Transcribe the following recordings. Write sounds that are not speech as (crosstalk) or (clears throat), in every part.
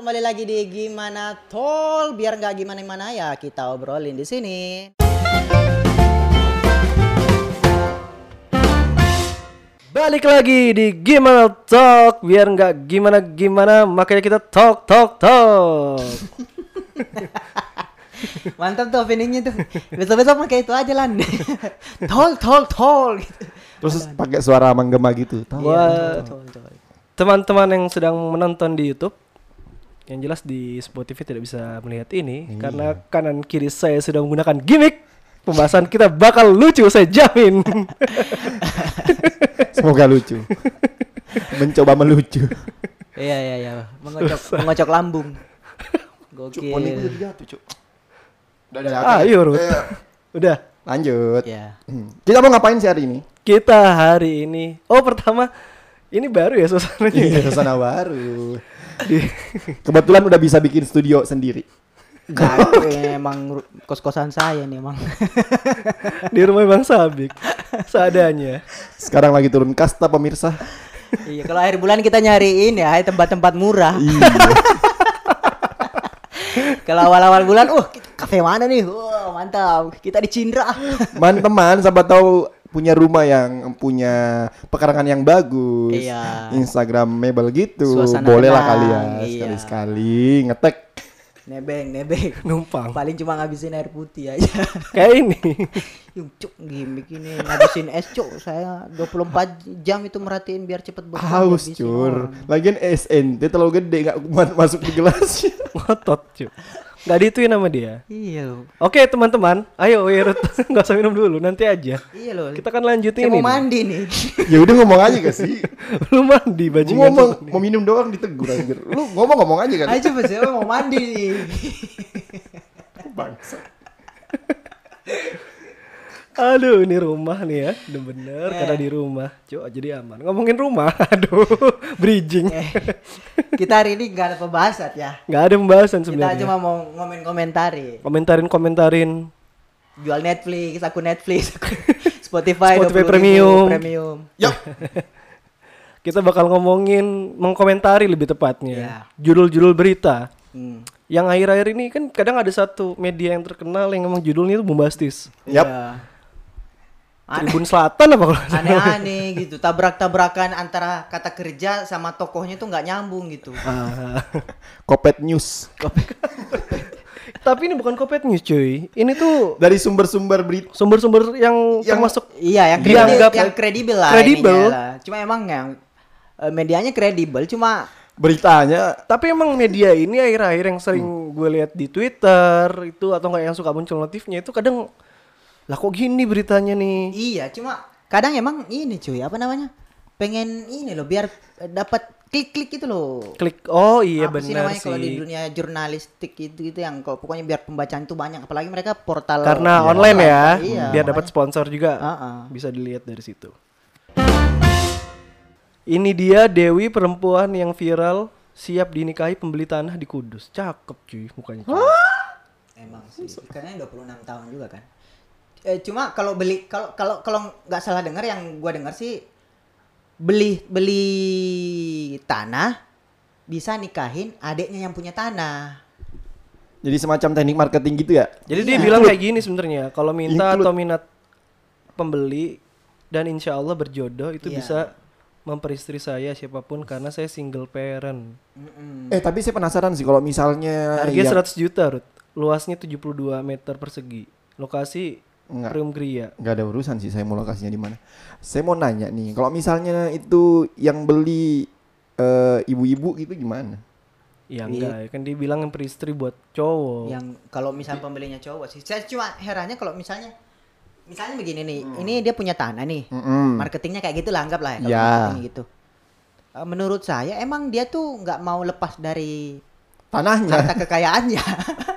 Kembali lagi di gimana tol biar nggak gimana gimana ya kita obrolin di sini. Balik lagi di Gimana Talk Biar nggak gimana-gimana Makanya kita talk, talk, talk (laughs) Mantap tuh openingnya tuh. Besok-besok pakai itu aja lan. (laughs) tol tol tol gitu. Terus pakai suara menggema gitu. Wah, Tol tol. teman-teman yang sedang menonton di YouTube Yang jelas di Spotify tidak bisa melihat ini Karena kanan kiri saya sudah menggunakan gimmick Pembahasan kita bakal lucu, saya jamin (laughs) Semoga lucu. Mencoba melucu. Iya iya iya. Mengocok mengocok lambung. Cuk, Gokil. jadi jatuh, Cuk. Udah, udah, oke. Ayo Ruth Eh, Udah lanjut. Ya. Hmm. Kita mau ngapain sih hari ini? Kita hari ini Oh pertama Ini baru ya suasananya Iya, suasana baru. (laughs) Kebetulan udah bisa bikin studio sendiri. Gak, emang ru- kos-kosan saya nih emang. (laughs) Di rumah Bang Sabik Seadanya Sekarang lagi turun kasta pemirsa. iya, kalau akhir bulan kita nyariin ya tempat-tempat murah. iya. (laughs) Kalau awal-awal bulan, uh, kafe mana nih? Wah, mantap. Kita di Cindra. Man teman, siapa tahu punya rumah yang punya pekarangan yang bagus. Iya. Instagram mebel gitu. Suasana Boleh lah tenang, kalian iya. sekali-sekali ngetek. Nebeng, nebeng. Numpang Paling cuma ngabisin air putih aja. (laughs) Kayak ini (laughs) Yung cuk gimmick ini ngabisin es cuk. Saya 24 jam itu merhatiin biar cepet bos. Haus cur. Lagian SNT terlalu gede nggak kuat masuk di gelasnya. Ngotot cuy Gak dituin sama dia Iya loh. Oke teman-teman Ayo Wirut (laughs) Gak usah minum dulu Nanti aja Iya loh. Kita kan lanjutin Saya mau ini mandi nih. (laughs) ya udah ngomong aja gak sih? (laughs) Belum mandi Gua bajingan ngomong tuh nih. mau minum doang ditegur anjir. Lu ngomong-ngomong aja kan. Ayo coba saya mau mandi nih. Bangsa. Aduh ini rumah nih ya Udah bener Karena di rumah Cuk jadi aman Ngomongin rumah (laughs) Aduh Bridging Eh, kita hari ini nggak ada pembahasan ya. Gak ada pembahasan Kita sebenarnya cuma mau ngomen-komentari. Komentarin-komentarin Jual Netflix, aku Netflix, aku (laughs) Spotify, Spotify 20.000 Premium. premium. Yuk. (laughs) Kita bakal ngomongin Mengkomentari lebih tepatnya Iya. Judul-judul berita Hmm. Yang akhir-akhir ini kan kadang ada satu media yang terkenal yang emang judulnya itu bombastis. Yap. Iya. Aneh- Tribun Selatan apa kalau? Aneh-aneh gitu, tabrak-tabrakan antara kata kerja sama tokohnya tuh nggak nyambung gitu. Ah. Kopet News. Tapi ini bukan Kopet News cuy. Ini tuh Dari sumber-sumber berita sumber-sumber yang, Yang- termasuk Iya, yang Dianggap- kredibel, yang kredibel lah. Kredibel. lah. Cuma emang yang eh, medianya kredibel, cuma beritanya tapi emang media ini akhir-akhir yang sering gue lihat di Twitter itu atau nggak yang suka muncul notifnya itu kadang lah kok gini beritanya nih. iya, cuma kadang emang ini cuy, apa namanya? Pengen ini loh biar eh, dapat klik-klik itu loh. Klik oh iya apa sih benar namanya kalau di dunia jurnalistik itu gitu yang kalau pokoknya biar pembacaan tuh banyak apalagi mereka portal Karena Iya, online ya, iya, biar dapat sponsor juga. Heeh. Bisa dilihat dari situ. Ini dia Dewi perempuan yang viral siap dinikahi pembeli tanah di Kudus. Cakep cuy mukanya. cuy. emang sih karena 26 tahun juga kan eh, cuma kalau beli kalau kalau kalau nggak salah dengar yang gua dengar sih beli beli tanah bisa nikahin adiknya yang punya tanah jadi semacam teknik marketing gitu ya. Jadi dia Iya. bilang kayak gini sebenarnya, kalau minta Include. atau minat pembeli dan insya Allah berjodoh itu Iya. bisa memperistri saya siapa pun karena saya single parent. Mm-mm. Eh tapi saya penasaran sih kalau misalnya Harganya yang- 100 juta, Rut. Luasnya 72 meter persegi. Lokasi Enggak. Prium Gria. nggak ada urusan sih saya mau lokasinya di mana. Saya mau nanya nih, kalau misalnya itu yang beli eh, ibu-ibu gitu gimana? Ya Iya. enggak, ya kan dia bilang yang peristri buat cowok. yang kalau misalnya pembelinya cowok sih saya cuma herannya kalau misalnya misalnya begini nih Hmm. ini dia punya tanah nih Mm-mm. marketingnya kayak gitu lah anggap lah ya kalau Ya. marketing gitu Eh, menurut saya emang dia tuh nggak mau lepas dari Tanahnya. harta kekayaannya (laughs)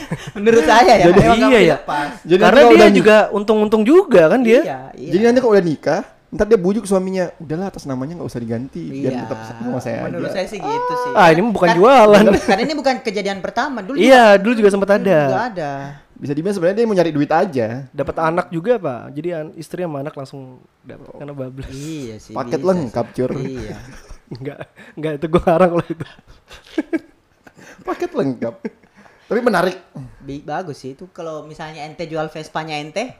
(laughs) menurut saya ya Jadi emang nggak iya ya. lepas. Jadi Karena dia juga untung-untung juga kan dia. iya, iya. Jadi nanti kalau udah nikah, ntar dia bujuk suaminya, udahlah atas namanya nggak usah diganti, biar Iya. tetap sama saya menurut aja. saya sih gitu sih Ah, ini bukan Kan- jualan. (laughs) karena ini bukan kejadian pertama dulu Iya, dulu juga sempat juga, dulu juga ada. ada Bisa dibilang sebenarnya dia mau nyari duit aja. Dapat anak juga, Pak. Jadi an- istri sama anak langsung dapat karena bablas. iya sih Paket bisa lengkap. Cur. iya (laughs) Enggak, enggak itu gua harang kalau itu. paket lengkap. Tapi menarik. Bagus sih itu kalau misalnya ente jual Vespanya ente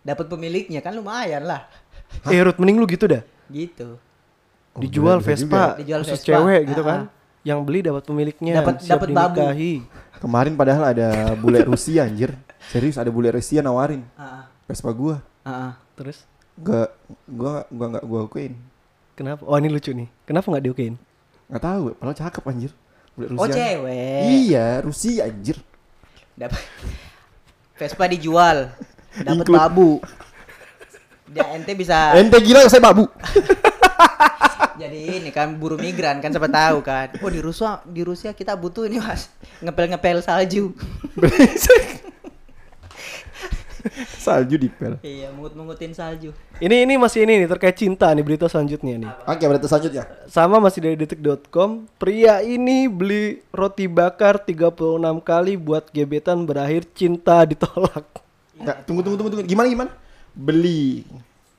dapat pemiliknya kan lumayan lah. (laughs) Eh Rut, mending lu gitu dah. Gitu. Oh, Dijual bisa Vespa, juga. Dijual khusus Vespa. cewek gitu Ah, kan. Yang beli dapat pemiliknya, Dapat- dapat babu. Kemarin padahal ada bule Rusia anjir. Serius ada bule Rusia nawarin Ah, Vespa gua. ah, ah. Terus Gak gua gua nggak gua akuin. kenapa? Oh, ini lucu nih. Kenapa nggak diokein? Nggak tahu, padahal cakep anjir. Bule Rusia. Oh cewek. Iya, Rusia anjir. Dapat Vespa dijual. Dapat babu. Ya ente bisa Ente gila saya babu. jadi ini kan buru migran kan siapa tahu kan. Oh di Rusia di Rusia kita butuh ini Mas. Ngepel-ngepel salju. Salju dipel. iya, mungut-mungutin salju. Ini ini masih ini nih terkait cinta nih berita selanjutnya nih. Oke, berarti selanjutnya. Sama masih dari detik.com, pria ini beli roti bakar 36 kali buat gebetan berakhir cinta ditolak. Nggak, tunggu tunggu tunggu tunggu. Gimana gimana? Beli.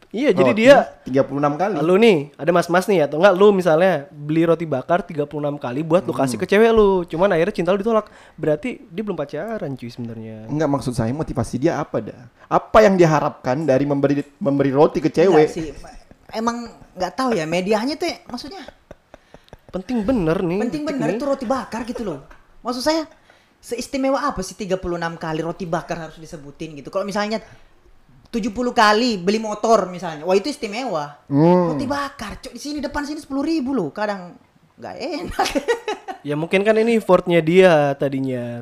Iya, jadi roti dia 36 kali. lu nih, ada mas-mas nih atau enggak lu misalnya beli roti bakar 36 kali buat lu kasih ke cewek lu. Cuman akhirnya cinta lu ditolak. Berarti dia belum pacaran cuy sebenarnya. Enggak maksud saya motivasi dia apa dah? Apa yang diharapkan dari memberi memberi roti ke cewek? Enggak sih. Emang nggak tahu ya medianya tuh ya, maksudnya Penting bener nih. penting bener itu roti bakar gitu loh. Maksud saya seistimewa apa sih 36 kali roti bakar harus disebutin gitu. Kalau misalnya 70 kali beli motor misalnya, wah itu istimewa. Hmm. Roti bakar, cok di sini depan sini 10 ribu loh, kadang nggak enak. (laughs) Ya mungkin kan ini effortnya dia tadinya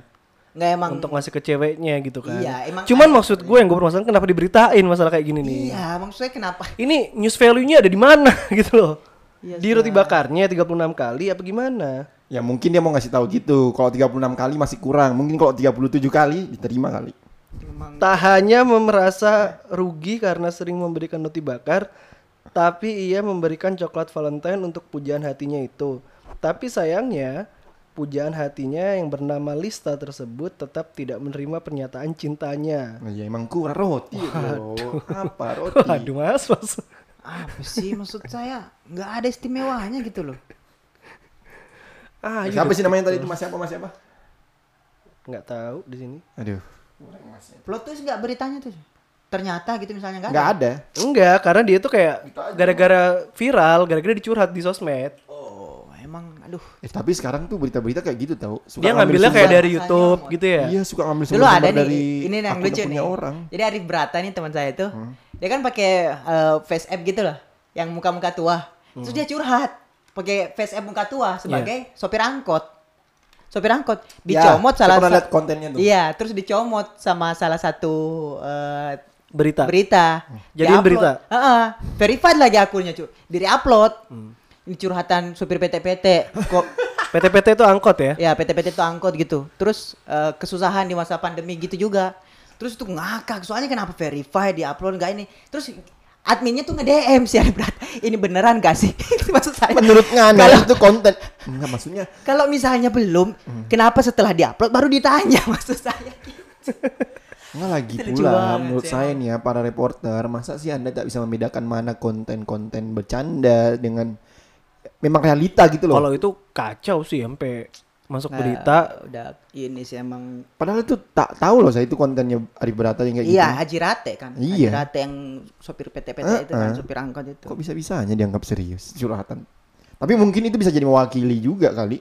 Nggak emang. untuk ngasih ke ceweknya gitu kan. Iya, emang Cuman maksud gue yang gue permasalahan kenapa diberitain masalah kayak gini nih. Iya, maksudnya kenapa? Ini news value-nya ada di mana (laughs) gitu loh. Iya, di roti bakarnya 36 kali apa gimana? Ya mungkin dia mau ngasih tahu gitu. Kalau 36 kali masih kurang. Mungkin kalau 37 kali diterima kali. Emang Tak hanya merasa rugi karena sering memberikan roti bakar, tapi ia memberikan coklat Valentine untuk pujaan hatinya itu. Tapi sayangnya, pujaan hatinya yang bernama Lista tersebut tetap tidak menerima pernyataan cintanya. Nah, ya emang kurang roti bro. Apa roti? Waduh mas, mas. apa sih maksud saya? Nggak ada istimewanya gitu loh. Ah, Siapa sih namanya tadi itu Mas siapa Mas siapa? Nggak tahu di sini. Aduh. Plot twist nggak beritanya tuh? Ternyata gitu misalnya nggak Nggak ada. ada. Enggak, karena dia tuh kayak gara-gara viral, gara-gara dicurhat di sosmed. Oh, emang aduh. Eh, tapi sekarang tuh berita-berita kayak gitu tau. Suka Dia ngambil ngambilnya kayak dari YouTube gitu ya. Iya suka ngambil sumber ada nih, dari ini yang lucu punya nih. orang. Jadi Arif Brata nih teman saya tuh, dia kan pakai eh, face app gitu loh, yang muka-muka tua. Terus dia curhat, pakai face app muka tua sebagai sopir angkot. Sopir angkot dicomot Ya, salah pernah sa- lihat kontennya tuh. Iya, terus dicomot sama salah satu eh, Berita. berita. Jadiin Di-upload. berita? Heeh. verified lagi akunnya, cuy. Di upload. Ini curhatan supir PT-PT. (laughs) Kok PT-PT itu angkot ya? Ya PT-PT itu angkot gitu. Terus eh, kesusahan di masa pandemi gitu juga. Terus itu ngakak. Soalnya kenapa verify di upload nggak ini? Terus adminnya tuh nge-DM sih berat. Ini beneran gak sih? (laughs) Maksud saya. Menurut Ngana Kalau itu konten. Enggak maksudnya. kalau misalnya belum, kenapa setelah diupload baru ditanya (laughs) maksud saya? Enggak lagi pula menurut sih saya nih ya para reporter masa sih anda tak bisa membedakan mana konten-konten bercanda dengan memang realita gitu loh. Kalau itu kacau sih sampai masuk Nah, berita. udah ini sih emang Padahal itu tak tahu loh saya itu kontennya Arif Berata yang kayak Iya, gitu. Haji Rate kan. Iya. Haji Rate yang sopir PT-PT itu kan, Uh-uh. sopir angkot itu. Kok bisa-bisanya dianggap serius curhatan. Tapi mungkin itu bisa jadi mewakili juga kali.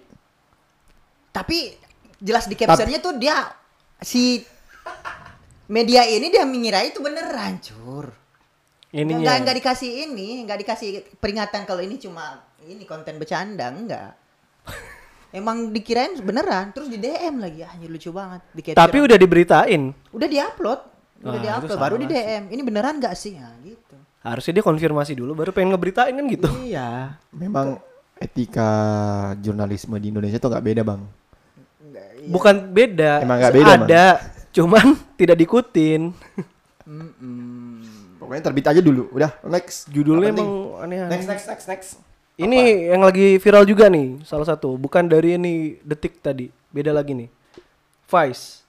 Tapi jelas di captionnya tuh dia si media ini dia mengira itu beneran, cur. Ininya. Nggak, nggak dikasih ini, nggak dikasih peringatan kalau ini cuma ini konten bercanda, enggak. (laughs) Emang dikirain beneran, terus di DM lagi, ah ini lucu banget. Di. Tapi udah diberitain. udah diupload, udah Wah, diupload, baru di DM. Ini beneran nggak sih? Nah, gitu. Harusnya dia konfirmasi dulu baru pengen ngeberitain kan gitu. Iya. Memang etika jurnalisme di Indonesia tuh nggak beda bang. Bukan beda. Emang nggak beda, Ada, cuman (laughs) tidak diikutin. Pokoknya terbit aja dulu. Udah next. Judulnya emang aneh-aneh. next next next next. Ini yang lagi viral juga nih, salah satu. Bukan dari ini detik tadi, beda lagi nih. Vice.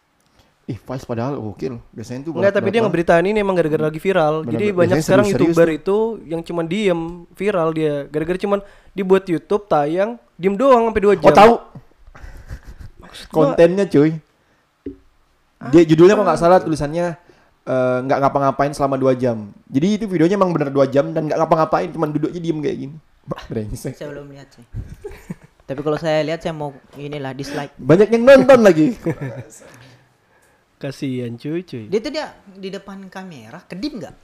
Ih, Vice padahal oke loh. Biasanya tuh Enggak, tapi dia ngeberitain ini emang gara-gara lagi viral. Bener-bener. Jadi Biasanya banyak sekarang serius-serius youtuber itu yang cuman diem viral dia. Gara-gara cuman dibuat YouTube tayang diem doang sampai 2 banget. jam. Oh tahu. Maksud kontennya cuy. Dia judulnya kok nggak salah tulisannya eh, nggak ngapa-ngapain selama dua jam. Jadi itu videonya emang bener dua jam dan nggak ngapa-ngapain, cuman duduknya diem kayak gini. Brengsek. Saya belum lihat sih. Tapi kalau saya lihat saya mau inilah dislike. Banyak yang nonton lagi. Kasihan cuy cuy. Dia tuh dia di depan kamera kedip nggak?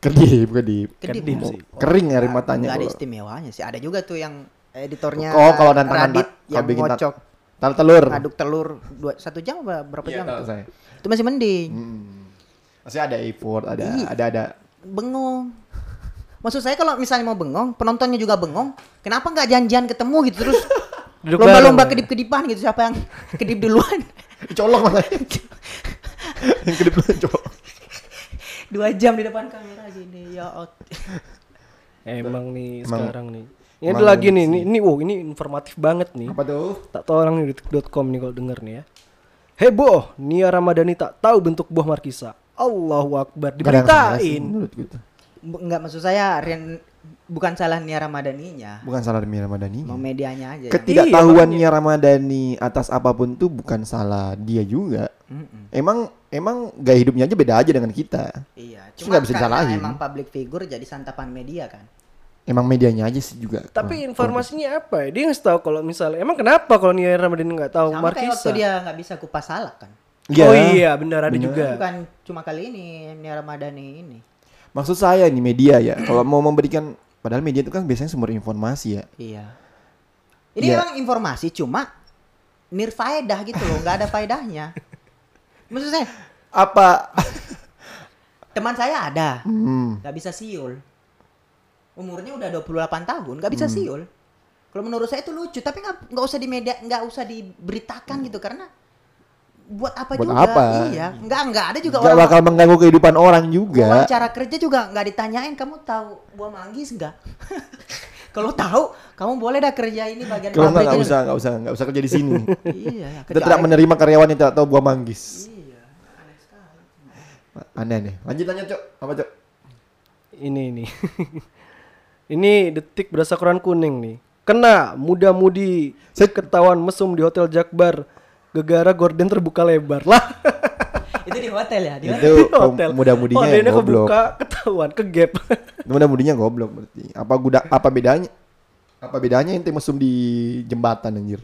Kedip, kedip. Kedip, sih. Kering air matanya. Nggak ada istimewanya sih. Ada juga tuh yang editornya Oh, kalau nantang Radit yang kalau bikin ngocok Taruh telur. ngaduk telur dua satu jam apa berapa Iya, jam tuh? saya. Itu masih mending. Hmm. Masih ada effort, ada Iya. ada ada. Bengong. Maksud saya kalau misalnya mau bengong, penontonnya juga bengong, kenapa nggak janjian ketemu gitu terus (laughs) lomba-lomba kedip-kedipan gitu siapa yang kedip duluan? Colok matanya. yang kedip dulu colok. Dua jam di depan kamera gini ya. out. Emang nih Emang- sekarang nih. Ini ada lagi nih, ini, ini wow, ini informatif banget nih. Apa tuh? Tak tahu orang nih detik.com nih kalau denger nih ya. Heboh, Nia Ramadhani tak tahu bentuk buah markisa. Allahu Akbar, Gak ada yang salah sih diberitain. menurut tuh. Bu- Nggak maksud saya Rian bukan salah Nia Ramadhaninya, Bukan salah Mia Ramadhani. mau medianya aja. yang- Ketidaktahuan Nia Ramadhani atas apa pun tuh bukan salah dia juga. Mm-mm. Emang emang gaya hidupnya aja beda aja dengan kita. Iya, cuma nggak bisa karena disalahin. emang public figure jadi santapan media kan. Emang medianya aja sih juga. Tapi kurang- informasinya apa ya? Dia nggak tahu kalau misalnya emang kenapa kalau Nia Ramadhani nggak tahu Sama kayak waktu markisa? dia nggak bisa kupas salak kan. Iya. Oh iya, benar ada Benar. juga. Bukan cuma kali ini Nia Ramadhani ini. Maksud saya nih media ya, kalau mau memberikan padahal media itu kan biasanya sumber informasi ya. Iya. Ini Iya. memang informasi cuma nirfaedah gitu loh, nggak ada (laughs) faedahnya. Maksud saya, Apa? (laughs) teman saya ada, Hmm. nggak bisa siul. Umurnya udah 28 tahun, nggak bisa Hmm. siul. Kalau menurut saya itu lucu, tapi nggak nggak usah di media, nggak usah diberitakan gitu karena buat apa Buat juga? apa? Iya, nggak nggak ada juga Gak orang bakal mengganggu kehidupan orang juga. wawancara kerja juga nggak ditanyain kamu tahu buah manggis nggak? (laughs) Kalau tahu, kamu boleh dah kerja ini bagian Kalau nggak nggak usah nggak usah nggak usah kerja di sini. (laughs) Iya, Kita tidak menerima karyawan yang tidak tahu buah manggis. Iya, aneh sekali. Aneh nih. Lanjut lanjut cok. Apa cok? Ini ini. (laughs) ini detik berasa koran kuning nih. Kena muda-mudi ketahuan mesum di Hotel Jakbar. Gegara gorden terbuka lebar lah. (laughs) Itu di hotel ya, di Itu Hotel. muda-mudinya Hordennya yang goblok. kebuka, ketahuan, kegap. (laughs) Muda-mudinya goblok berarti. Apa guda apa bedanya? Apa bedanya ente mesum di jembatan anjir?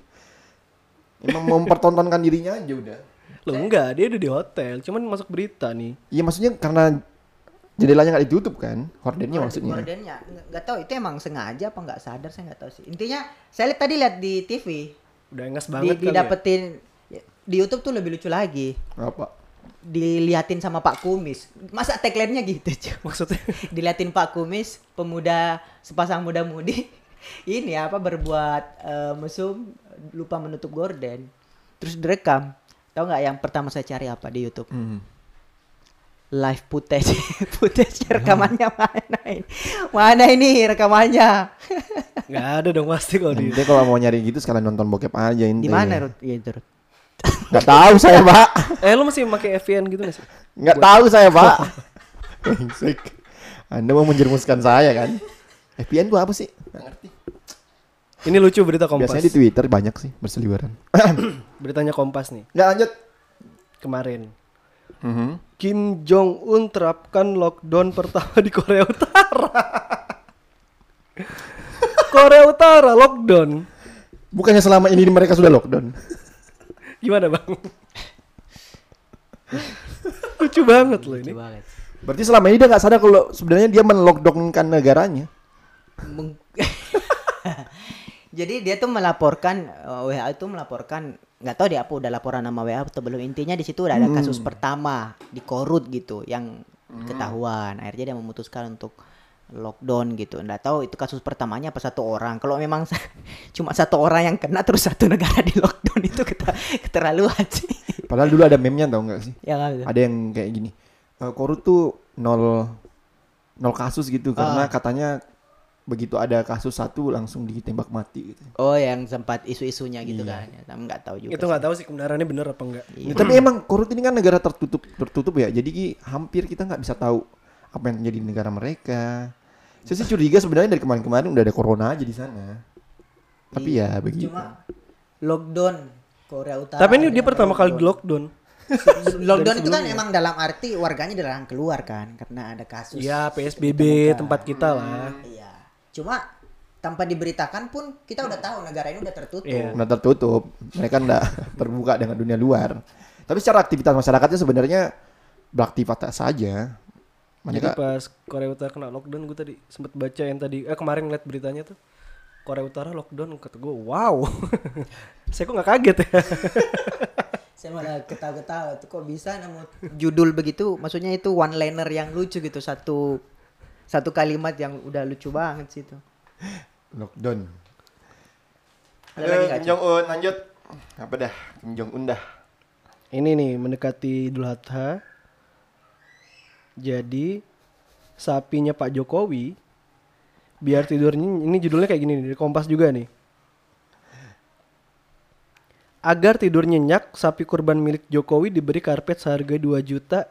Emang mempertontonkan dirinya aja udah. Loh enggak, dia udah di hotel, cuman masuk berita nih. Iya maksudnya karena jendelanya nggak ditutup kan? Hordennya maksudnya. Gordennya nggak tahu itu emang sengaja apa nggak sadar saya nggak tahu sih. Intinya saya lihat tadi lihat di TV, Udah engas di, banget kali ya. Di YouTube tuh lebih lucu lagi. Apa? Diliatin sama Pak Kumis. Masa tagline-nya gitu, cuy. Maksudnya (laughs) Diliatin Pak Kumis, pemuda sepasang muda-mudi (laughs) ini apa berbuat eh, mesum lupa menutup gorden. Terus direkam. Tahu nggak yang pertama saya cari apa di YouTube? Hmm. live footage (laughs) footage rekamannya mana ini mana ini rekamannya nggak ada dong pasti kalau di Ente kalau mau nyari gitu sekalian nonton bokep aja ente. di mana Rut ya itu Rut Nggak tahu saya pak. Eh lu masih pakai VPN gitu gak sih? Nggak tahu saya pak. (laughs) Brengsek. Anda mau menjerumuskan saya kan? FPN itu apa sih? Nggak ngerti. Ini lucu berita Kompas. Biasanya di Twitter banyak sih berseliweran. (coughs) Beritanya Kompas nih Nggak lanjut. kemarin. Mhm. Kim Jong Un terapkan lockdown pertama di Korea Utara. (laughs) Korea Utara lockdown. Bukannya selama ini mereka sudah lockdown? Gimana bang? Lucu banget loh ini. Lucu banget Berarti selama ini dia nggak sadar kalau sebenarnya dia menlockdownkan negaranya. Meng- (laughs) jadi dia tuh melaporkan eh, WA itu melaporkan nggak tahu dia apa udah laporan nama WA atau belum intinya di situ udah ada kasus pertama di Korut gitu yang ketahuan akhirnya dia memutuskan untuk lockdown gitu nggak tahu itu kasus pertamanya apa satu orang kalau memang (laughs) cuma satu orang yang kena terus satu negara di lockdown itu keta- keterlaluan sih Padahal dulu ada meme-nya tau nggak sih? ya gitu. Ada yang kayak gini. Eh, Korut tuh nol nol kasus gitu karena katanya begitu ada kasus satu langsung ditembak mati gitu. oh yang sempat isu-isunya gitu Iya. kan ya, tapi nggak tahu juga Itu nggak tahu sih kebenarannya bener apa enggak. Iya. Ya, tapi emang Korut ini kan negara tertutup tertutup ya. Jadi hampir kita nggak bisa tahu apa yang terjadi di negara mereka. Saya sih curiga sebenarnya dari kemarin-kemarin udah ada corona aja di sana. Tapi ya begitu. Cuma lockdown Korea Utara. Tapi ini dia pertama kali di lockdown. (laughs) lockdown. Itu kan emang dalam arti warganya dilarang keluar kan karena ada kasus. Ya PSBB tempat kita lah. Iya. Cuma tanpa diberitakan pun kita udah tahu negara ini udah tertutup. Iya. Udah tertutup. Mereka nggak (laughs) terbuka dengan dunia luar. Tapi secara aktivitas masyarakatnya sebenarnya beraktivitas saja. Jadi Mereka pas Korea Utara kena lockdown gue tadi sempet baca yang tadi eh kemarin ngeliat beritanya tuh Korea Utara lockdown kata gue wow (laughs) saya kok nggak kaget ya (laughs) Saya malah ketawa-ketawa tuh kok bisa nemu judul begitu maksudnya itu one liner yang lucu gitu satu satu kalimat yang udah lucu banget sih itu. lockdown. Ada lagi nggak, Kim Jong Un lanjut. Apa dah? Kim Jong Un dah. ini nih mendekati Idul Adha jadi sapinya Pak Jokowi biar tidurnya ini judulnya kayak gini nih di Kompas juga nih agar tidur nyenyak sapi kurban milik Jokowi diberi karpet seharga 2 juta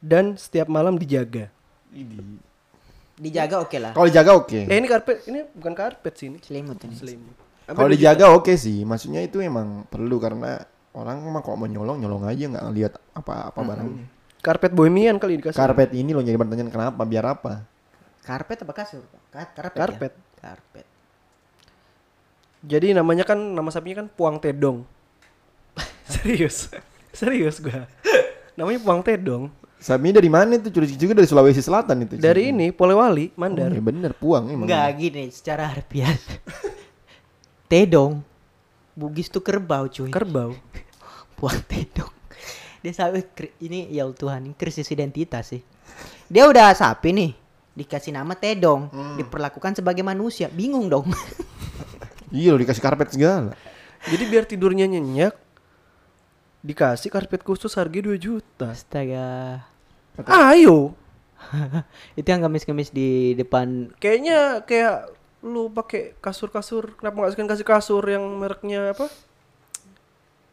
dan setiap malam dijaga Dijaga oke lah. Kalau dijaga oke. eh ini karpet ini bukan karpet sih ini Selimut ini. selimut Kalau dijaga oke sih. Maksudnya itu emang perlu karena orang emang kalau mau nyolong nyolong aja nggak ngeliat apa-apa barangnya. Karpet bohemian kali dikasih Karpet ini lo jadi pertanyaan kenapa? Biar apa? Karpet apa kasur? Pak? Ka- Karpet. Karpet. Ya? Karpet. Jadi namanya kan nama sapinya kan Puang Tedong. (laughs) Serius. Serius gua. namanya Puang Tedong. Sapinya dari mana itu? Curi juga dari Sulawesi Selatan itu. Dari ini Polewali, Oh, Mandar. iya bener puang emang. Enggak gini secara harfiah. Tedong. Bugis tuh kerbau cuy. Kerbau. (laughs) Buang tedong. Dia sampai ini ya Tuhan ini krisis identitas sih. Dia udah sapi nih, dikasih nama Tedong, diperlakukan sebagai manusia. Bingung dong. (laughs) Iya lo dikasih karpet segala. Jadi biar tidurnya nyenyak dikasih karpet khusus harga 2 juta. Astaga. Ayo. (laughs) Itu yang ngemis-ngemis di depan Kayaknya kayak lu pakai kasur-kasur kenapa nggak sekalian kasih kasur yang mereknya apa?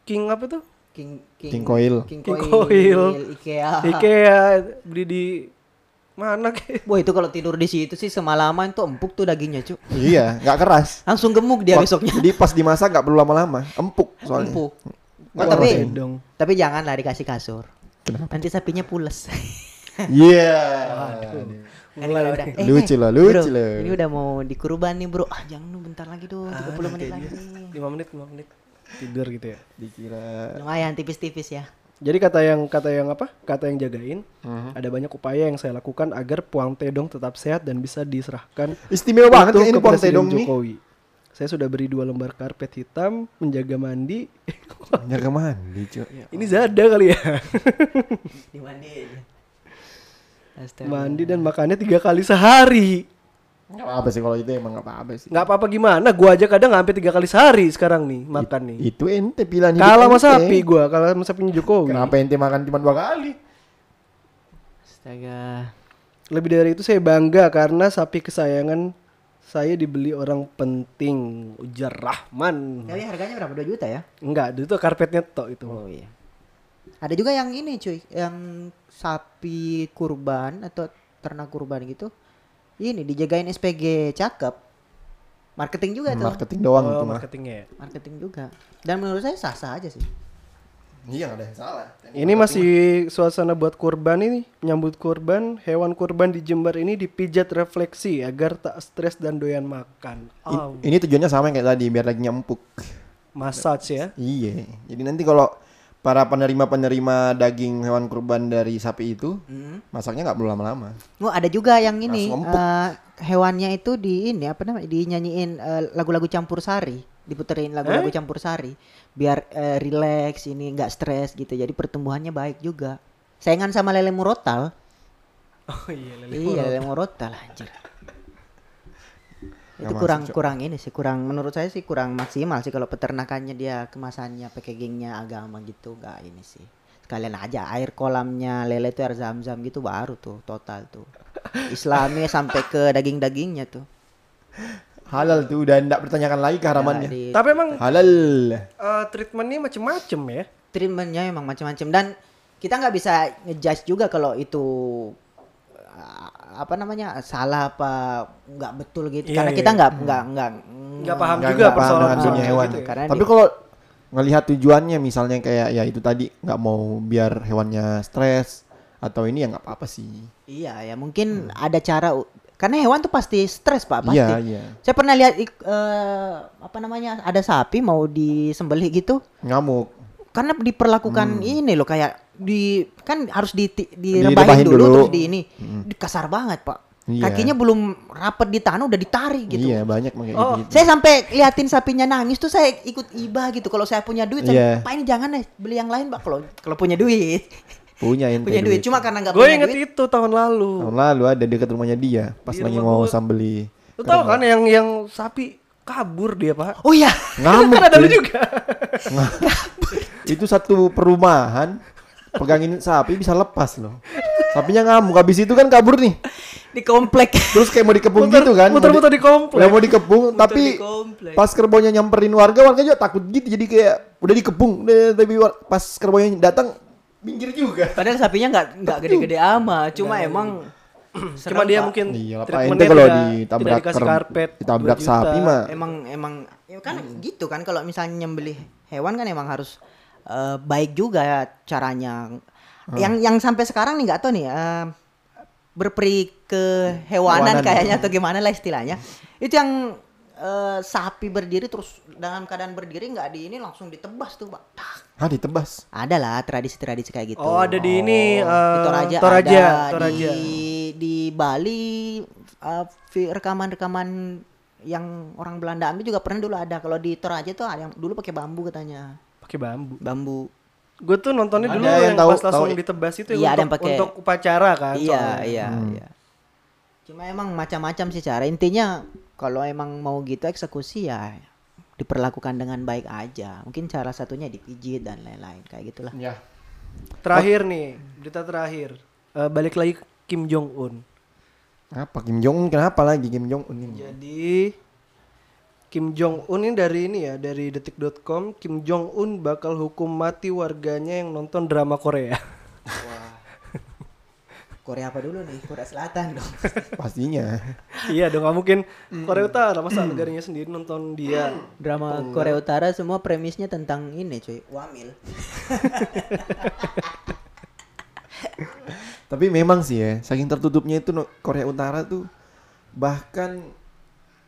King apa tuh? King King Coil. King, King Coil, Coil. IKEA. Ikea beli di mana kayak Wah itu kalau tidur di situ sih semalaman tuh empuk tuh dagingnya cu. iya, nggak keras. Langsung gemuk dia Wak- besoknya. Jadi pas dimasak nggak perlu lama-lama, empuk soalnya. Empuk. Nggak tapi dong. tapi janganlah dikasih kasur. Kenapa? Nanti sapinya pules. Iya. Kan kalau udah, eh, Lucu eh, lah, lucu bro, lah. Ini udah mau dikurban nih bro. Ah jangan lu bentar lagi dong, 30 menit lagi. 5 menit, 5 menit tidur gitu ya. Dikira Lumayan tipis-tipis ya. Jadi kata yang kata yang apa? Kata yang jagain, Mhm. ada banyak upaya yang saya lakukan agar Puang Tedong tetap sehat dan bisa diserahkan istimewa banget kayak ini ke Puang Presiden Tedong nih. Jokowi. Saya sudah beri dua lembar karpet hitam, menjaga mandi. (laughs) Jaga mandi, cuy. Ini Zada kali ya. Astaga. mandi dan makannya tiga kali sehari. Nggak apa sih kalau itu emang nggak apa-apa sih. Nggak apa-apa gimana? Gua aja kadang sampai tiga kali sehari sekarang nih makan nih. Itu ente pilihan hidup Kalah sama sapi gua, kalah sama sapinya Jokowi. Kenapa ente makan cuma dua kali? Astaga. Lebih dari itu saya bangga karena sapi kesayangan saya dibeli orang penting, ujar Rahman. Kali harganya berapa? 2 juta ya? Enggak, itu karpetnya tok itu. Oh iya. Ada juga yang ini cuy, yang sapi kurban atau ternak kurban gitu. Ini dijagain SPG cakep. Marketing juga tuh. Marketing doang oh, itu mah. marketingnya ya. Marketing juga. Dan menurut saya sah-sah aja sih. Iya nggak ada yang salah. Ini masih suasana buat kurban ini, menyambut kurban, hewan kurban di Jember ini dipijat refleksi agar tak stres dan doyan makan. Oh, Ini tujuannya sama yang kayak tadi biar lagi empuk. massage ya. Iya. Jadi nanti kalau para penerima-penerima daging hewan kurban dari sapi itu Hmm. masaknya nggak perlu lama-lama. Oh, ada juga yang ini eh, hewannya itu di ini apa namanya dinyanyiin eh, lagu-lagu campur sari, diputerin lagu-lagu campur sari biar eh, relax ini nggak stres gitu. Jadi pertumbuhannya baik juga. Saingan sama lele murotal. Oh iya, lele. iya, lele murotal anjir. Itu kurang masuk, kurang ini sih kurang menurut saya sih kurang maksimal sih kalau peternakannya dia kemasannya packagingnya agama gitu nggak ini sih sekalian aja air kolamnya lele itu air zam-zam gitu baru tuh total tuh Islami sampai ke daging-dagingnya tuh Halal tuh udah enggak bertanyakan lagi keharamannya. Ya, di- Tapi emang Halal. eh, treatmentnya macem-macem ya. treatmentnya emang macam-macam dan kita nggak bisa ngejudge juga kalau itu uh, apa namanya salah apa nggak betul gitu Iya, karena iya, kita nggak nggak nggak Nggak paham Nggak- juga paham persoalan dengan dunia hewan. gitu ya. Karena Tapi di- kalau ngelihat tujuannya misalnya kayak ya itu tadi nggak mau biar hewannya stres atau ini ya nggak apa-apa sih. Iya ya mungkin ada cara karena hewan tuh pasti stres pak pasti. Iya iya. Saya pernah lihat eh, apa namanya ada sapi mau disembelih gitu Ngamuk. karena diperlakukan ini loh kayak di kan harus di Direbahin direbahin dulu, dulu. terus di ini Di- kasar banget pak. Iya. Kakinya belum rapet di tanah udah ditarik gitu. Iya banyak Oh, gitu. Saya sampai liatin sapinya nangis tuh saya ikut iba gitu. Kalau saya punya duit, Iya. saya, Pak ini jangan deh beli yang lain, Pak. Kalau kalau punya duit, Punya (laughs) ente punya duit. Cuma karena nggak Gue punya inget duit, itu tahun lalu. Tahun lalu ada dekat rumahnya dia pas Di lagi rumah mau sambeli. Lu tau kan yang yang sapi kabur dia pak? oh iya, Ngamuk. (laughs) Kan ada lu juga. (laughs) itu satu perumahan pegangin sapi bisa lepas loh. Sapinya ngamuk habis itu kan kabur nih. di komplek. Terus kayak mau dikepung Muter- gitu kan. muter-muter di komplek. Udah mau dikepung tapi di komplek. pas kerbaunya nyamperin warga warga juga takut gitu jadi kayak udah dikepung deh, tapi pas kerbaunya datang minggir juga. Padahal sapinya nggak nggak gede-gede amat. Cuma emang Cuma dia mungkin Iya, apa treatmentnya ente kalau ditabrak tidak karpet ditabrak 2 juta. sapi mah emang emang ya kan gitu kan kalau misalnya nyembelih hewan kan emang harus eh, baik juga ya caranya. Yang yang sampai sekarang nih nggak tahu nih eh, berperi ke hewanan Hewanan. kayaknya atau gimana lah istilahnya. Itu yang eh, sapi berdiri terus dalam keadaan berdiri nggak di ini langsung ditebas tuh, Pak. Tak. ah ditebas. Ada lah tradisi-tradisi kayak gitu. Oh ada di ini Di eh, Toraja, Toraja, ada Toraja. di di Bali uh, rekaman-rekaman yang orang Belanda ambil juga pernah dulu ada. Kalau di Toraja tuh ada yang dulu pakai bambu katanya. Pakai bambu. Bambu. Gue tuh nontonnya Ada dulu yang yang, tahu- pas langsung tahu- ditebas itu Iya, ada untuk, pakai- untuk upacara kan. iya, soalnya. iya, iya. Cuma emang macam-macam sih cara. Intinya kalau emang mau gitu eksekusi ya diperlakukan dengan baik aja. Mungkin cara satunya dipijit dan lain-lain kayak gitulah. Ya. Terakhir nih, berita terakhir. Eh, balik lagi Kim Jong Un. Apa Kim Jong Un kenapa lagi Kim Jong Un ini? Jadi Kim Jong Un ini dari ini ya, dari detik.com, Kim Jong Un bakal hukum mati warganya yang nonton drama Korea. Korea apa dulu nih? Korea Selatan dong. (laughs) Pastinya. iya dong, nggak mungkin Korea Utara masa negaranya sendiri nonton dia. Drama Korea Utara semua premisnya tentang ini cuy, wamil. (laughs) Tapi memang sih ya, saking tertutupnya itu Korea Utara tuh bahkan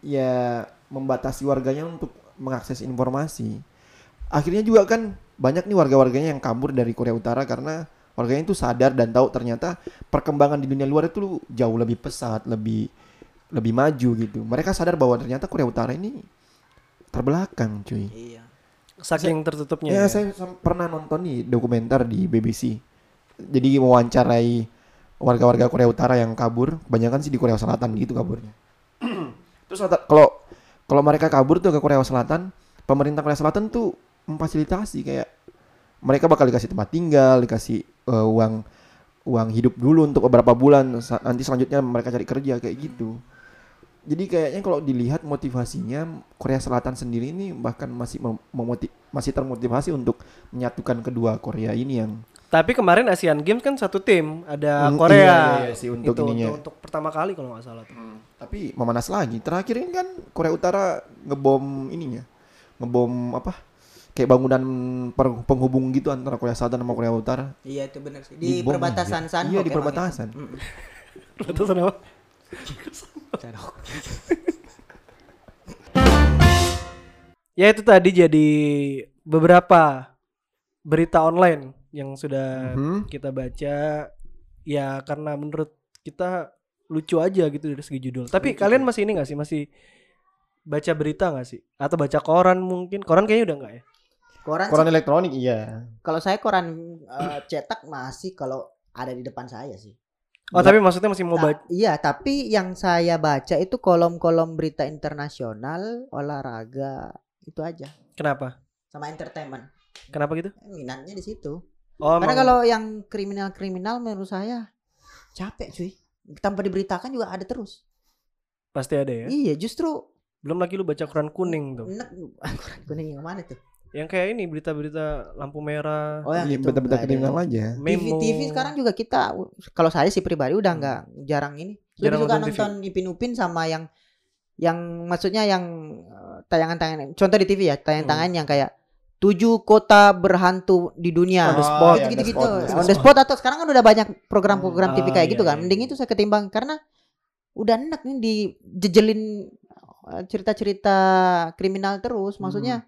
ya membatasi warganya untuk mengakses informasi. Akhirnya juga kan banyak nih warga-warganya yang kabur dari Korea Utara karena warganya itu sadar dan tahu ternyata perkembangan di dunia luar itu jauh lebih pesat, lebih lebih maju gitu. Mereka sadar bahwa ternyata Korea Utara ini terbelakang, cuy. Iya. Saking tertutupnya. Ya, ya. saya pernah nonton nih dokumenter di BBC. Jadi mewawancarai warga-warga Korea Utara yang kabur, kebanyakan sih di Korea Selatan gitu kaburnya. (clears throat) Terus kalau kalau mereka kabur tuh ke Korea Selatan, pemerintah Korea Selatan tuh memfasilitasi kayak mereka bakal dikasih tempat tinggal, dikasih eh, uang uang hidup dulu untuk beberapa bulan, nanti selanjutnya mereka cari kerja kayak gitu. Jadi kayaknya kalau dilihat motivasinya Korea Selatan sendiri ini bahkan masih mem- memoti- masih termotivasi untuk menyatukan kedua Korea ini yang Tapi kemarin Asian Games kan satu tim, ada Hmm, Korea. iya, iya sih, untuk Itu ininya. untuk, untuk pertama kali kalau nggak salah tuh. tapi memanas lagi. Terakhir ini kan Korea Utara ngebom ininya. Ngebom apa? Kayak bangunan per- penghubung gitu antara Korea Selatan sama Korea Utara. Iya itu benar sih. Di Dibom perbatasan aja. Sanhok. Iya, di perbatasan. (laughs) Perbatasan apa? Sanhok. (laughs) Ya itu tadi jadi beberapa berita online yang sudah Mhm. kita baca ya karena menurut kita lucu aja gitu dari segi judul. Tapi kalian masih ini gak sih masih baca berita gak sih? Atau baca koran mungkin? Koran kayaknya udah enggak ya? Koran, Koran sih, elektronik iya. kalau saya koran eh, cetak masih kalau ada di depan saya sih. Oh tapi maksudnya masih mau Ta- baca? iya, tapi yang saya baca itu kolom-kolom berita internasional, olahraga, itu aja. Kenapa? Sama entertainment. Kenapa gitu? Eh, Minatnya di situ. Oh Karena kalau yang kriminal-kriminal menurut saya capek cuy. Tanpa diberitakan juga ada terus. pasti ada ya. Iya, justru Belum lagi lu baca koran kuning tuh. enek koran (laughs) kuning yang mana tuh? Yang kayak ini berita-berita lampu merah, Oh, yang nggak ada. kriminal aja. TV memo. TV sekarang juga kita kalau saya sih pribadi udah nggak jarang ini. Lebih Jarang suka nonton TV. nonton Ipin Upin sama yang yang maksudnya yang eh, tayangan-tayangan contoh di TV ya, tayangan-tayangan yang kayak tujuh kota berhantu di dunia. On the spot. ya, gitu gitu on the spot, on the spot atau sekarang kan udah banyak program-program Ah, TV kayak iya, gitu kan iya, mending iya. itu saya ketimbang karena udah enak nih dijejelin uh, cerita-cerita kriminal terus maksudnya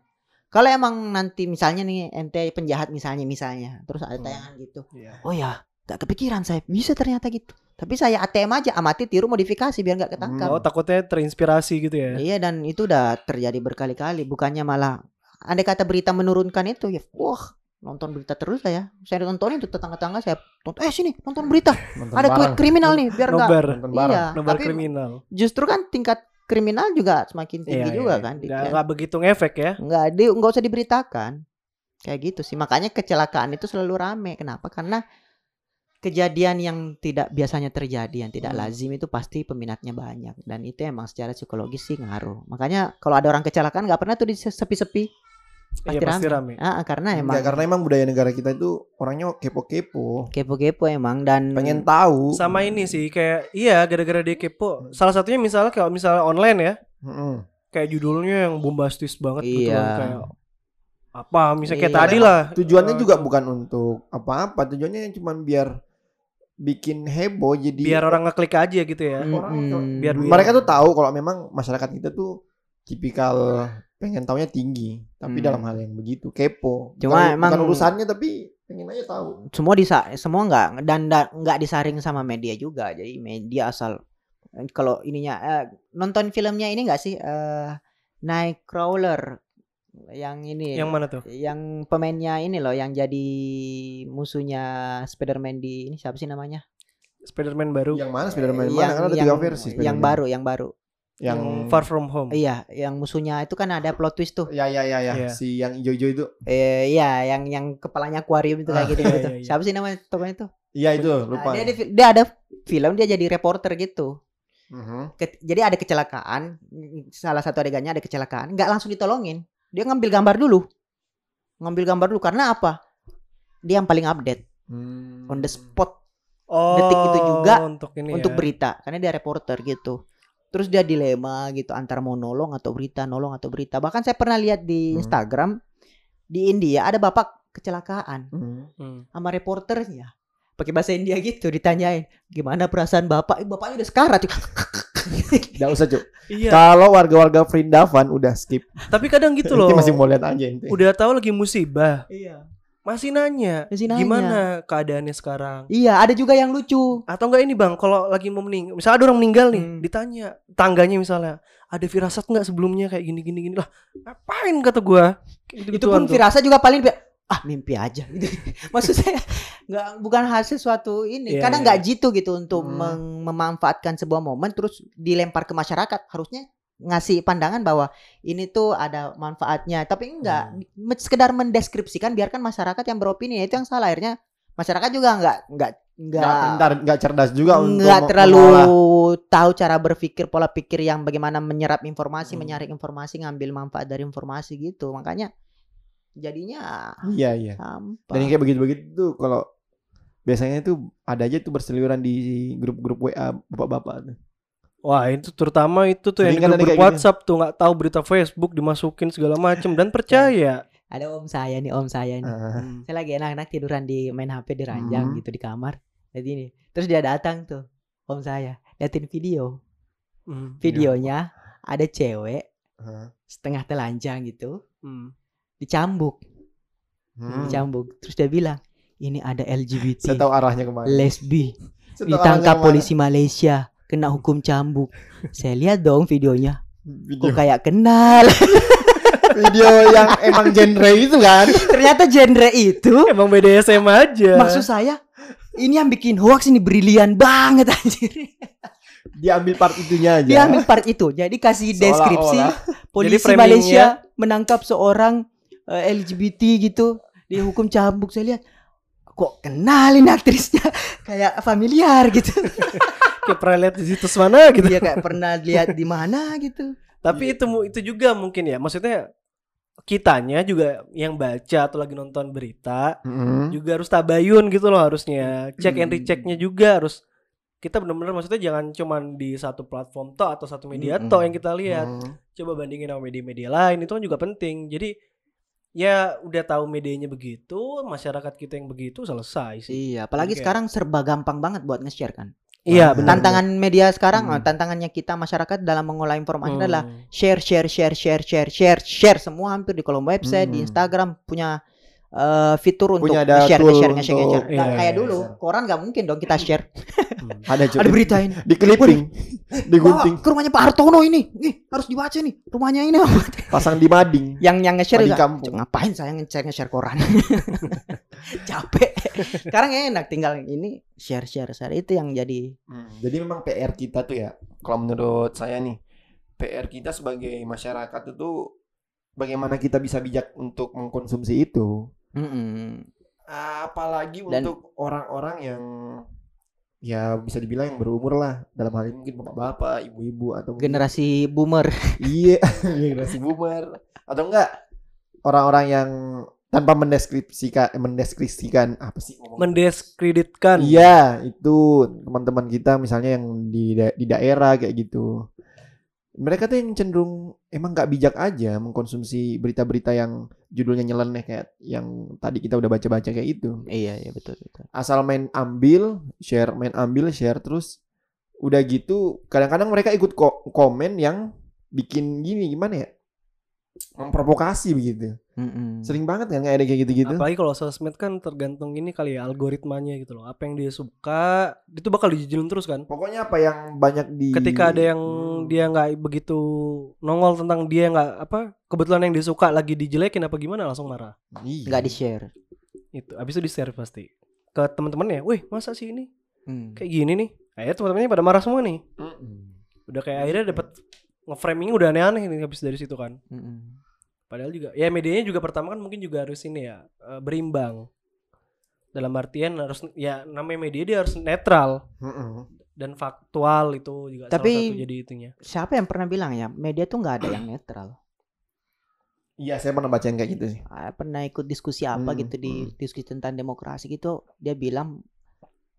kalau emang nanti misalnya nih ente penjahat misalnya misalnya terus ada Hmm. tayangan gitu Iya. oh ya gak kepikiran saya bisa ternyata gitu tapi saya ATM aja amati tiru modifikasi biar nggak ketangkap Oh takutnya terinspirasi gitu ya. Iya dan itu udah terjadi berkali-kali bukannya malah andai kata berita menurunkan itu ya wah nonton berita terus saya saya nontonin tuh tetangga-tetangga saya tonton eh sini nonton berita Nonton ada bareng. kriminal nih biar enggak Nobar, Nonton bareng. iya nobar tapi kriminal. justru kan tingkat kriminal juga semakin tinggi Iya, juga iya. kan di- Nggak, nggak begitu ngefek ya. nggak di nggak usah diberitakan kayak gitu sih makanya kecelakaan itu selalu rame kenapa karena kejadian yang tidak biasanya terjadi yang tidak Hmm. lazim itu pasti peminatnya banyak dan itu emang secara psikologis sih ngaruh makanya kalau ada orang kecelakaan nggak pernah tuh di sepi-sepi Iya pasti pasti rame. rame. Ah, karena emang Enggak, karena emang budaya negara kita itu orangnya kepo-kepo. kepo-kepo emang dan Pengen tahu. Sama ini sih kayak iya gara-gara dia kepo. Salah satunya misalnya kalau misalnya online ya, Mm-mm. kayak judulnya yang bombastis banget gitu Iya. kan, kayak apa misalnya kayak Iya. tadi lah. Tujuannya Eh, juga bukan untuk apa-apa. Tujuannya cuma biar bikin heboh jadi biar orang ngeklik aja gitu ya. orang Mm-mm. tuh- Biar mereka tuh tahu kalau memang masyarakat kita tuh tipikal pengen taunya tinggi, tapi Hmm. dalam hal yang begitu kepo. Cuma bukan, emang- bukan urusannya tapi pengen aja tahu. semua disa semua nggak dan da- nggak disaring sama media juga jadi media asal kalau ininya eh, nonton filmnya ini nggak sih eh Nightcrawler yang ini Yang mana tuh? yang pemainnya ini loh yang jadi musuhnya Spider-Man di ini siapa sih namanya Spider-Man baru. Yang mana Spider-Man yang, mana? Kan ada yang, tiga versi yang baru yang baru Yang Yang Far From Home. iya yang musuhnya itu kan ada plot twist tuh Ya ya ya ya Iya. si yang hijau-hijau itu. eh iya yang yang kepalanya akuarium itu kayak gitu gitu iya, iya, iya. siapa sih namanya tokohnya itu Iya itu Nah, lupa. dia, ada, dia ada film dia jadi reporter gitu Mhm. Ke- jadi ada kecelakaan salah satu adegannya ada kecelakaan nggak langsung ditolongin dia ngambil gambar dulu ngambil gambar dulu karena apa dia yang paling update Hmm. on the spot Oh, Detik itu juga untuk ini untuk ya. berita karena dia reporter gitu terus dia dilema gitu antara mau nolong atau berita nolong atau berita bahkan saya pernah lihat di Hmm. Instagram di India ada bapak kecelakaan Hmm. Hmm. sama reporternya pakai bahasa India gitu ditanyain gimana perasaan bapak eh, bapaknya udah sekarat (laughs) Nggak usah cuk. Iya, Kalau warga-warga Vrindavan udah skip. tapi kadang gitu loh. Masih mau lihat aja. Udah tahu lagi musibah, iya masih nanya, Masih nanya. gimana keadaannya sekarang? iya ada juga yang lucu Atau enggak ini bang, kalau lagi mau meninggal, misalnya ada orang meninggal nih, Hmm. ditanya tangganya misalnya, ada firasat nggak sebelumnya kayak gini gini gini lah, ngapain kata gua? Kayak itu pun gitu-gituan tuh. firasa juga paling ah mimpi aja (laughs) gitu. maksud saya nggak bukan hasil suatu ini Iya, kadang iya. nggak jitu gitu untuk Hmm. meng- memanfaatkan sebuah momen terus dilempar ke masyarakat harusnya ngasih pandangan bahwa ini tuh ada manfaatnya tapi enggak Hmm. Sekedar mendeskripsikan biarkan masyarakat yang beropini itu yang salah akhirnya masyarakat juga nggak nggak Nggak nggak pintar, nggak cerdas juga untuk nggak me- terlalu mengolah. tahu cara berpikir pola pikir yang bagaimana menyerap informasi Hmm. menyaring informasi ngambil manfaat dari informasi gitu makanya jadinya Iya iya. sampah Dan yang kayak begitu-begitu tuh kalau biasanya tuh ada aja tuh berseliweran di grup-grup WA bapak-bapak tuh. Wah itu terutama itu tuh yang di grup kayak WhatsApp tuh nggak tahu berita Facebook dimasukin segala macem dan percaya. ada om saya nih om saya nih. Hmm. saya lagi enak-enak tiduran di main HP di ranjang Hmm. gitu di kamar jadi ini terus dia datang tuh om saya liatin video Hmm. videonya ada cewek Ah. setengah telanjang gitu Hmm. dicambuk Hmm. dicambuk terus dia bilang ini ada LGBT Saya tahu arahnya ke mana. lesbi ditangkap polisi Malaysia kena hukum cambuk. Saya lihat dong videonya. Video, kok kayak kenal? (laughs) Video yang emang genre itu kan. ternyata genre itu Emang BDSM aja. maksud saya ini yang bikin hoax ini brilian banget anjir. Dia ambil part itunya aja. dia ambil part itu. Jadi kasih deskripsi polisi Malaysia menangkap seorang eh, LGBT gitu. Dihukum cambuk. Saya lihat kok kenalin aktrisnya? Kayak familiar gitu (laughs) Kayak pernah lihat di situs mana gitu. dia kayak pernah lihat di mana gitu Tapi itu itu juga mungkin ya. Maksudnya kitanya juga yang baca atau lagi nonton berita Mm-mm. juga harus tabayun gitu loh harusnya. Cek and Hmm. rechecknya juga harus kita benar-benar maksudnya jangan cuman di satu platform toh atau satu media Mm-mm. toh yang kita lihat. Hmm. Coba bandingin sama media-media lain itu kan juga penting. Jadi ya udah tahu medianya begitu, masyarakat kita yang begitu selesai sih. Iya, apalagi Oke. sekarang serba gampang banget buat nge-share kan. Iya, benar. Tantangan media sekarang, Hmm. tantangannya kita masyarakat dalam mengolah informasi Hmm. adalah share, share, share, share, share, share, share semua hampir di kolom website, di Hmm. Instagram punya eh, fitur untuk Punya ada share, tool share, share, untuk- share. Nggak Iya, kayak iya, dulu, iya. koran nggak mungkin dong kita share. Ada cuy. (laughs) Ada berita ini. Di clipping, digunting, Bawa ke rumahnya Pak Hartono ini. Nih, harus dibaca nih. Rumahnya ini. (laughs) pasang di mading. yang yang nge-share ngapain saya nge-share nge-share koran (laughs) capek sekarang enak tinggal ini share share share itu yang jadi Hmm, Jadi memang PR kita tuh ya, kalau menurut saya nih, PR kita sebagai masyarakat itu bagaimana kita bisa bijak untuk mengkonsumsi itu. Mm-mm. Apalagi Dan- untuk orang-orang yang ya bisa dibilang yang berumur lah, dalam hal ini mungkin bapak-bapak, ibu-ibu atau mungkin- generasi boomer iya (laughs) generasi boomer atau enggak orang-orang yang tanpa mendeskripsikan mendeskripsikan apa sih ngomong? Mendiskreditkan. Iya, itu teman-teman kita misalnya yang di da- di daerah kayak gitu. Mereka tuh yang cenderung emang nggak bijak aja mengkonsumsi berita-berita yang judulnya nyeleneh kayak yang tadi kita udah baca-baca kayak itu. iya iya betul betul Asal main ambil, share, main ambil, share terus udah gitu kadang-kadang mereka ikut ko- komen yang bikin gini gimana ya? Memprovokasi begitu. Mm-mm. Sering banget kan kayak ada kayak gitu-gitu. Apalagi kalau sosmed kan tergantung ini kali ya algoritmanya gitu loh. Apa yang dia suka itu bakal dijijilin terus kan. Pokoknya apa yang banyak di Ketika ada yang Hmm. dia nggak begitu nongol tentang dia nggak apa kebetulan yang dia suka lagi dijelekin apa gimana langsung marah. Iya. nggak di share Itu habis itu di share pasti ke teman-temannya. Wih masa sih ini Hmm. kayak gini nih. Akhirnya teman-temannya pada marah semua nih. Mm-mm. Udah kayak akhirnya dapat nge-framing udah aneh-aneh nih habis dari situ kan. Mm-mm. Padahal juga ya medianya juga pertama kan mungkin juga harus ini ya eh, berimbang. Dalam artian harus ya namanya media dia harus netral Mm-mm. dan faktual itu juga Tapi- salah satu jadi itunya. siapa yang pernah bilang ya media tuh nggak ada yang netral Iya, saya pernah baca yang kayak gitu sih. Ah, pernah ikut diskusi apa Hmm, gitu di hmm. diskusi tentang demokrasi gitu dia bilang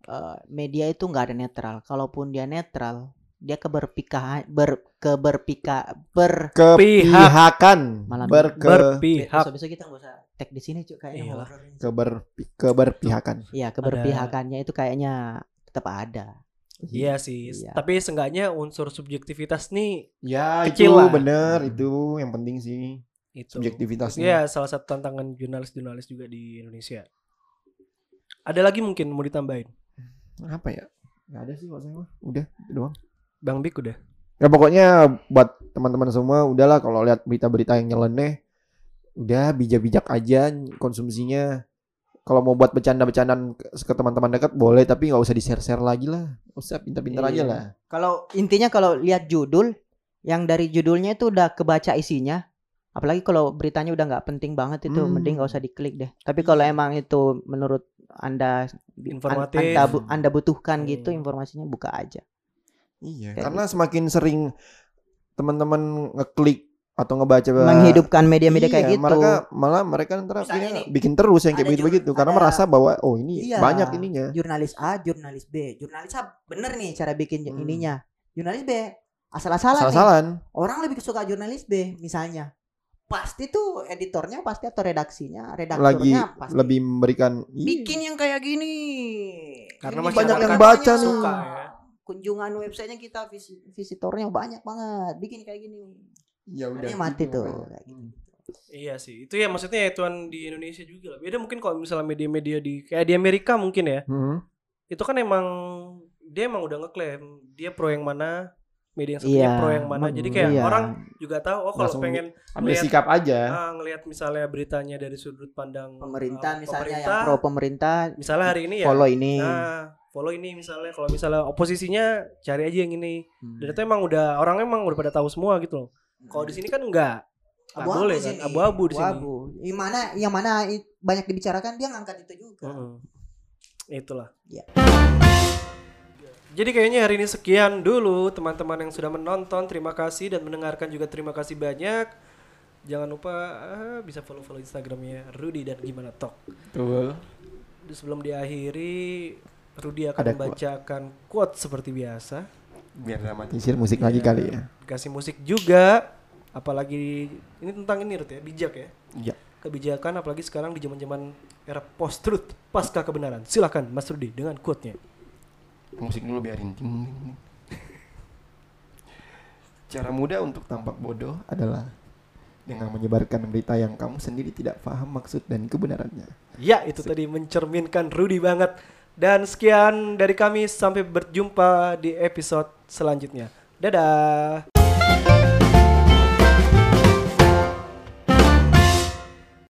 eh, media itu nggak ada netral kalaupun dia netral dia keberpihakan ber keberpika ber Kepihakan, Malam berke Berpihak. besok besok kita nggak usah tag di sini cuy kayaknya keber keberpihakan. Iya keberpihakannya itu kayaknya tetap ada Iya sih. Iya. Tapi seenggaknya unsur subjektivitas nih Ya, Kecil itu lah. bener itu yang penting sih itu. subjektivitasnya. Iya, salah satu tantangan jurnalis-jurnalis juga di Indonesia. Ada lagi mungkin mau ditambahin? Apa ya? Gak ada sih kalau saya mah. Udah, doang. Bang Bik udah. Ya pokoknya buat teman-teman semua udahlah kalau lihat berita-berita yang nyeleneh udah bijak-bijak aja konsumsinya. Kalau mau buat bercanda-bercandaan ke, teman-teman dekat boleh tapi nggak usah di-share-share lagi lah. Usah pintar-pintar Iya. aja lah. kalau intinya kalau lihat judul yang dari judulnya itu udah kebaca isinya apalagi kalau beritanya udah nggak penting banget itu Hmm. mending nggak usah diklik deh tapi kalau emang itu menurut anda Informatif. anda, bu- anda butuhkan gitu Hmm. informasinya buka aja Iya, Kayak karena semakin sering teman-teman ngeklik atau ngebaca menghidupkan media-media kayak Iya, gitu Mereka malah mereka ntar nih, bikin terus yang kayak begitu-begitu karena ada- merasa bahwa oh ini Iya. banyak ininya. jurnalis A jurnalis B jurnalis A bener nih cara bikin Hmm. ininya jurnalis B asal-asalan nih Salah-salan. orang lebih suka jurnalis B misalnya pasti tuh editornya pasti atau redaksinya Lagi redakturnya pasti lebih memberikan bikin yang kayak gini. Karena Ini banyak yang baca nih. Suka ya. Kunjungan websitenya kita vis- visitornya banyak banget. Bikin kayak gini. ya udah Akhirnya mati gitu tuh. Kayak gitu. Iya sih. Itu ya maksudnya ya tuan di Indonesia juga lah. Beda mungkin kalau misalnya media-media di kayak di Amerika mungkin ya. Hmm. Itu kan emang dia emang udah ngeklaim dia pro yang mana, media yang satunya Iya. pro yang mana. Jadi kayak Iya. orang juga tahu oh kalau Langsung pengen Ambil Lihat- sikap aja. ah, ngelihat misalnya beritanya dari sudut pandang pemerintah ah, misalnya pemerintah, yang pro pemerintah misalnya hari ini ya follow ini. Nah, follow ini misalnya kalau misalnya oposisinya cari aja yang ini. Hmm. Dan itu emang udah orang emang udah pada tahu semua gitu loh. Kalau di sini kan enggak. Nggak Abu-abu boleh di kan? sini. Abu-abu di sini. Abu-abu. Yang mana yang mana banyak dibicarakan dia ngangkat itu juga. Heeh. Itulah. Iya. Jadi kayaknya hari ini sekian dulu teman-teman yang sudah menonton. Terima kasih dan mendengarkan juga terima kasih banyak. Jangan lupa ah, bisa follow-follow Instagramnya Rudy dan Gimana Talk. Betul. Sebelum diakhiri, Rudy akan Ada membacakan quote seperti biasa. Biar dramatisir musik lagi Iya. kali ya. Dikasih musik juga. Apalagi ini tentang ini Rut ya, bijak ya. Iya. kebijakan apalagi sekarang di zaman-zaman era post truth pasca kebenaran. Silakan Mas Rudi dengan quote-nya. Musik dulu biarin. Cara mudah untuk tampak bodoh adalah dengan menyebarkan berita yang kamu sendiri tidak paham maksud dan kebenarannya. Ya, itu tadi mencerminkan Rudi banget. Dan sekian dari kami sampai berjumpa di episode selanjutnya. Dadah.